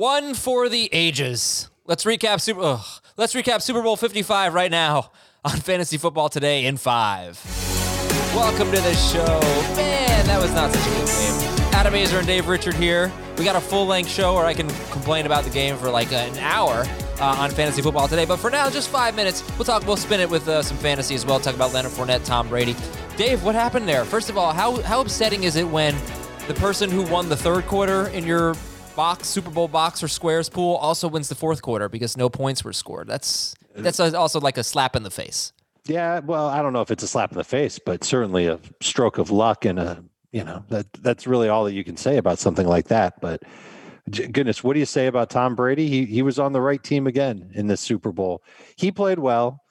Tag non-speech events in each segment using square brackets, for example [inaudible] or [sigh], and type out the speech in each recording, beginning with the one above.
One for the ages. Let's recap Super. Ugh. Let's recap Super Bowl 55 right now on Fantasy Football Today in five. Welcome to the show. Man, that was not such a good game. Adam Aizer and Dave Richard here. We got a full length show where I can complain about the game for like an hour uh, on Fantasy Football Today. But for now, just five minutes. We'll talk. We'll spin it with uh, some fantasy as well. Talk about Leonard Fournette, Tom Brady. Dave, what happened there? First of all, how how upsetting is it when the person who won the third quarter in your box Super Bowl box or squares pool also wins the fourth quarter because no points were scored? That's that's also like a slap in the face. Yeah, well, I don't know if it's a slap in the face, but certainly a stroke of luck and a you know that that's really all that you can say about something like that. But goodness, what do you say about Tom Brady? He he was on the right team again in this Super Bowl. He played well,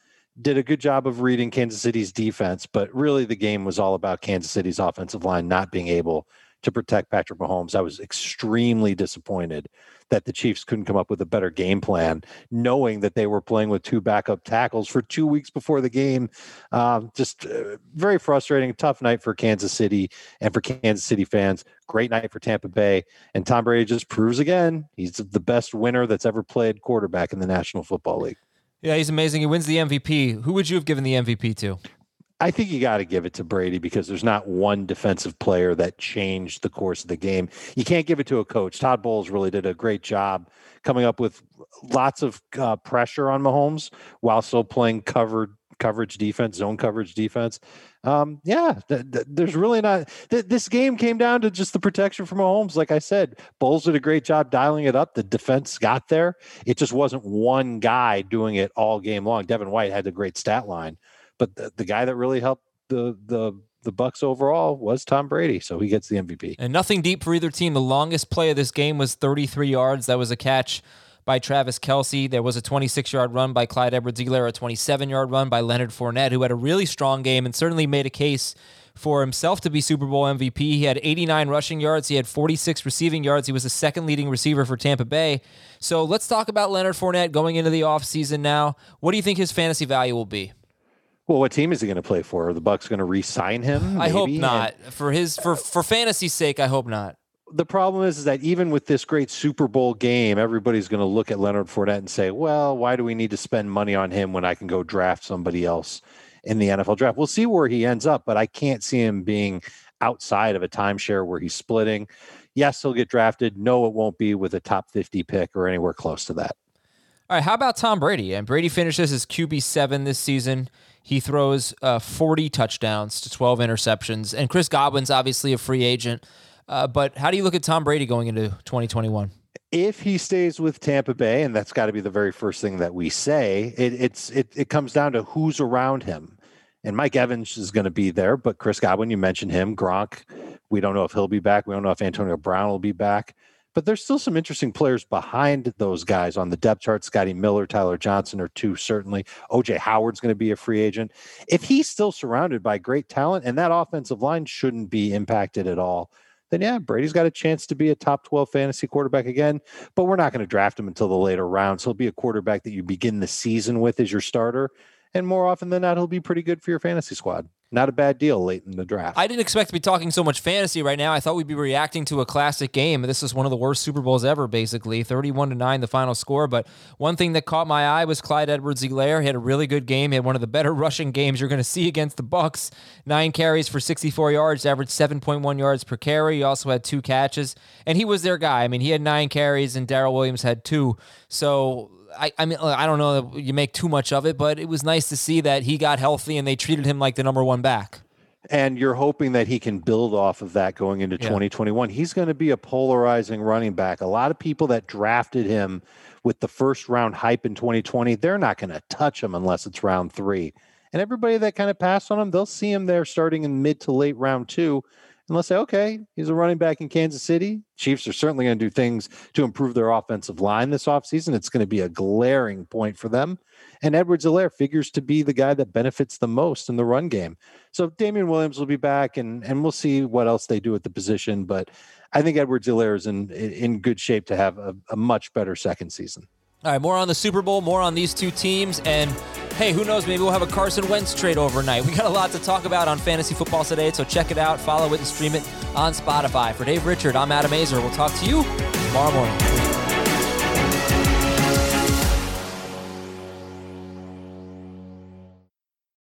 did a good job of reading Kansas City's defense, but really the game was all about Kansas City's offensive line not being able to protect Patrick Mahomes. I was extremely disappointed that the Chiefs couldn't come up with a better game plan, knowing that they were playing with two backup tackles for two weeks before the game. Um, just uh, very frustrating, tough night for Kansas City and for Kansas City fans. Great night for Tampa Bay. And Tom Brady just proves again he's the best winner that's ever played quarterback in the National Football League. Yeah, he's amazing. He wins the MVP. Who would you have given the MVP to? I think you got to give it to Brady because there's not one defensive player that changed the course of the game. You can't give it to a coach. Todd Bowles really did a great job coming up with lots of uh, pressure on Mahomes while still playing covered coverage defense, zone coverage defense. Um, yeah, th- th- there's really not. Th- this game came down to just the protection from Mahomes. Like I said, Bowles did a great job dialing it up. The defense got there. It just wasn't one guy doing it all game long. Devin White had a great stat line but the, the guy that really helped the the the Bucs overall was Tom Brady, so he gets the MVP. And nothing deep for either team. The longest play of this game was 33 yards. That was a catch by Travis Kelce. There was a 26 yard run by Clyde Edwards-Helaire, a 27 yard run by Leonard Fournette, who had a really strong game and certainly made a case for himself to be Super Bowl MVP. He had 89 rushing yards. He had 46 receiving yards. He was the second leading receiver for Tampa Bay. So let's talk about Leonard Fournette going into the offseason now. What do you think his fantasy value will be? Well, what team is he going to play for? Are the Bucs going to re-sign him? Maybe? I hope not. And for his for for fantasy's sake, I hope not. The problem is, is that even with this great Super Bowl game, everybody's going to look at Leonard Fournette and say, "Well, why do we need to spend money on him when I can go draft somebody else in the NFL draft?" We'll see where he ends up, but I can't see him being outside of a timeshare where he's splitting. Yes, he'll get drafted. No, it won't be with a top 50 pick or anywhere close to that. All right, how about Tom Brady? And Brady finishes as QB seven this season. He throws uh, 40 touchdowns to 12 interceptions. And Chris Godwin's obviously a free agent. Uh, but how do you look at Tom Brady going into 2021? If he stays with Tampa Bay, and that's got to be the very first thing that we say, it, it's it, it comes down to who's around him. And Mike Evans is going to be there, but Chris Godwin, you mentioned him, Gronk. We don't know if he'll be back. We don't know if Antonio Brown will be back but there's still some interesting players behind those guys on the depth chart. Scotty Miller, Tyler Johnson are two, certainly. OJ Howard's going to be a free agent. If he's still surrounded by great talent and that offensive line shouldn't be impacted at all, then yeah, Brady's got a chance to be a top 12 fantasy quarterback again, but we're not going to draft him until the later rounds. He'll be a quarterback that you begin the season with as your starter. And more often than not, he'll be pretty good for your fantasy squad not a bad deal late in the draft. I didn't expect to be talking so much fantasy right now. I thought we'd be reacting to a classic game. This is one of the worst Super Bowls ever, basically. 31 to 9, the final score. But one thing that caught my eye was Clyde Edwards Helaire. He had a really good game. He had one of the better [laughs] rushing games you're going to see against the Bucs. Nine carries for 64 yards, averaged 7.1 yards per carry. He also had two catches. And he was their guy. I mean, he had nine carries and Darrel Williams had two. So I, I mean, I don't know that you make too much of it, but it was nice to see that he got healthy and they treated him like the number one back. And you're hoping that he can build off of that going into yeah. 2021. He's going to be a polarizing running back. A lot of people that drafted him with the first round hype in 2020, they're not going to touch him unless it's round three. And everybody that kind of passed on him, they'll see him there starting in mid to late round two and let's say, okay, he's a running back in Kansas City. Chiefs are certainly going to do things to improve their offensive line this offseason. It's going to be a glaring point for them. And Edwards Helaire figures to be the guy that benefits the most in the run game. So Damien Williams will be back, and and we'll see what else they do at the position. But I think Edwards Helaire is in in good shape to have a, a much better second season. All right, more on the Super Bowl, more on these two teams, and hey, who knows? Maybe we'll have a Carson Wentz trade overnight. [laughs] We got a lot to talk about on fantasy football today, so check it out, follow it, and stream it on Spotify. For Dave Richard, I'm Adam Aizer. We'll talk to you tomorrow morning.